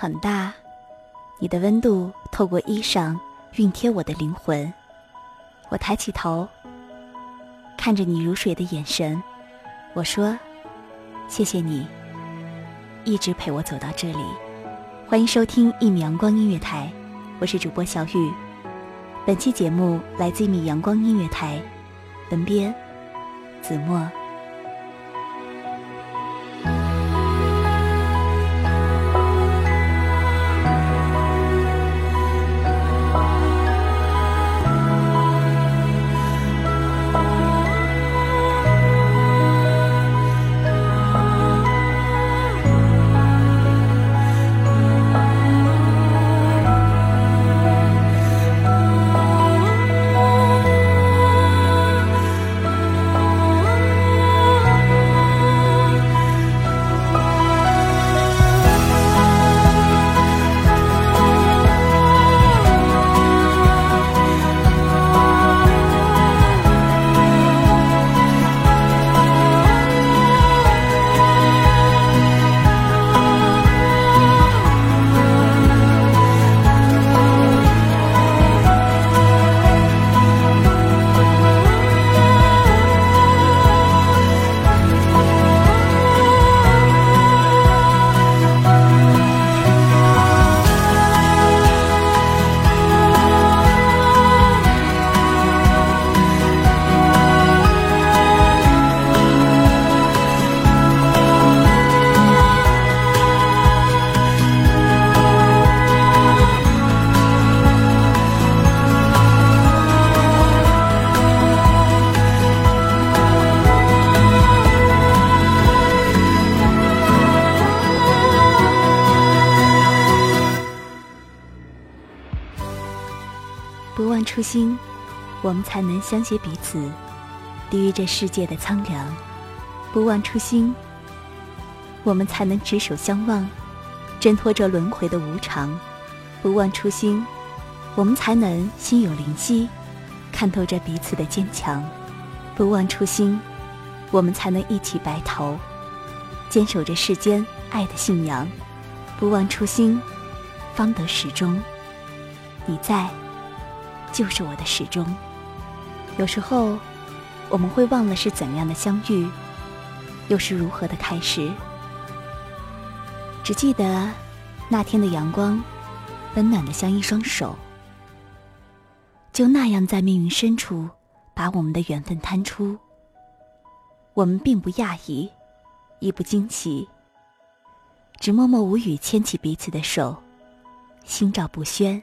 很大，你的温度透过衣裳熨贴我的灵魂。我抬起头，看着你如水的眼神，我说：“谢谢你，一直陪我走到这里。”欢迎收听一米阳光音乐台，我是主播小雨。本期节目来自一米阳光音乐台，文编子墨。初心，我们才能相携彼此，抵御这世界的苍凉；不忘初心，我们才能执手相望，挣脱这轮回的无常；不忘初心，我们才能心有灵犀，看透这彼此的坚强；不忘初心，我们才能一起白头，坚守着世间爱的信仰；不忘初心，方得始终。你在。就是我的始终。有时候，我们会忘了是怎样的相遇，又是如何的开始。只记得那天的阳光，温暖的像一双手，就那样在命运深处，把我们的缘分摊出。我们并不讶异，亦不惊奇，只默默无语牵起彼此的手，心照不宣。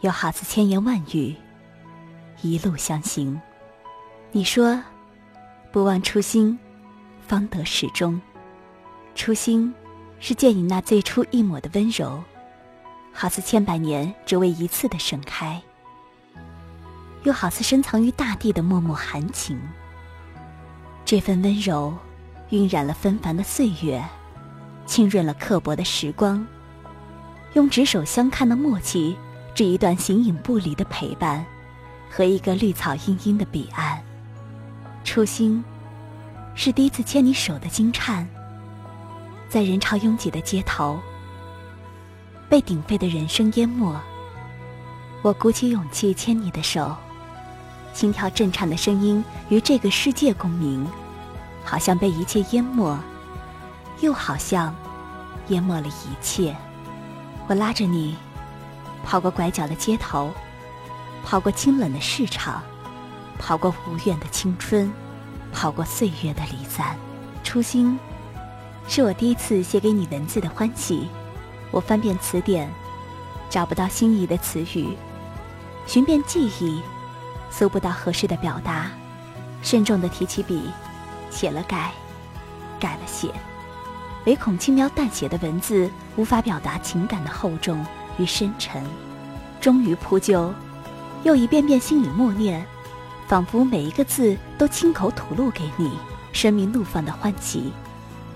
又好似千言万语，一路相行。你说，不忘初心，方得始终。初心，是见你那最初一抹的温柔，好似千百年只为一次的盛开；又好似深藏于大地的脉脉含情。这份温柔，晕染了纷繁的岁月，浸润了刻薄的时光，用执手相看的默契。是一段形影不离的陪伴，和一个绿草茵茵的彼岸。初心，是第一次牵你手的惊颤。在人潮拥挤的街头，被鼎沸的人声淹没。我鼓起勇气牵你的手，心跳震颤的声音与这个世界共鸣，好像被一切淹没，又好像淹没了一切。我拉着你。跑过拐角的街头，跑过清冷的市场，跑过无怨的青春，跑过岁月的离散。初心，是我第一次写给你文字的欢喜。我翻遍词典，找不到心仪的词语；寻遍记忆，搜不到合适的表达。慎重的提起笔，写了改，改了写，唯恐轻描淡写的文字无法表达情感的厚重与深沉。终于铺就，又一遍遍心里默念，仿佛每一个字都亲口吐露给你，生命怒放的欢喜，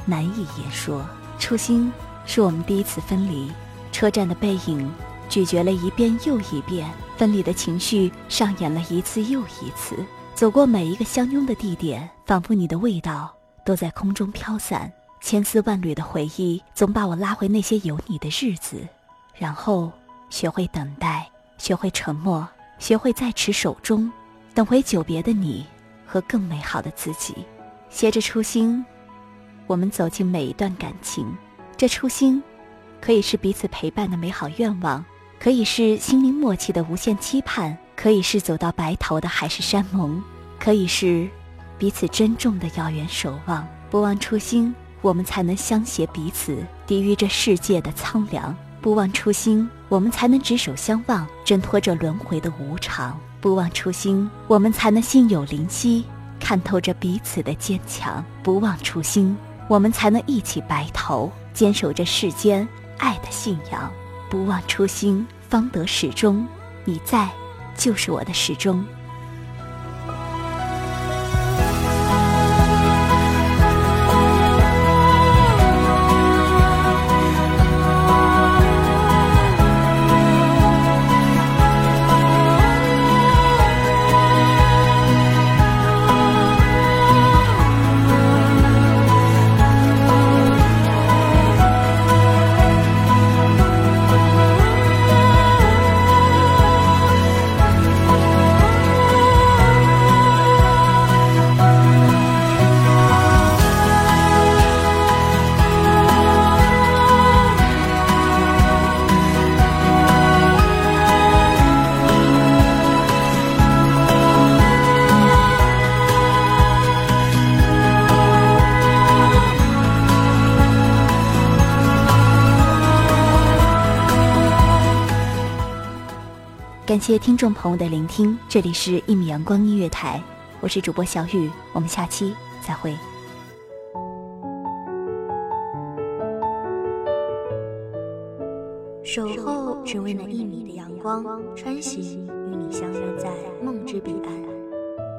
难以言说。初心是我们第一次分离，车站的背影咀嚼了一遍又一遍，分离的情绪上演了一次又一次。走过每一个相拥的地点，仿佛你的味道都在空中飘散。千丝万缕的回忆总把我拉回那些有你的日子，然后学会等待，学会沉默，学会在持手中，等回久别的你和更美好的自己。携着初心。我们走进每一段感情，这初心，可以是彼此陪伴的美好愿望，可以是心灵默契的无限期盼，可以是走到白头的海誓山盟，可以是彼此珍重的遥远守望。不忘初心，我们才能相携彼此，抵御这世界的苍凉；不忘初心，我们才能执手相望，挣脱这轮回的无常；不忘初心，我们才能心有灵犀，看透这彼此的坚强；不忘初心。我们才能一起白头，坚守着世间爱的信仰，不忘初心，方得始终。你在，就是我的始终。感谢听众朋友的聆听，这里是《一米阳光音乐台》，我是主播小雨，我们下期再会。守候只为那一米的阳光，穿行与你相约在梦之彼岸。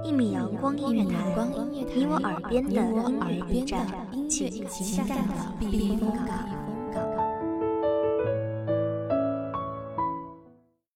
一米阳光音乐台，你我耳边的音乐驿站，情感的避风港。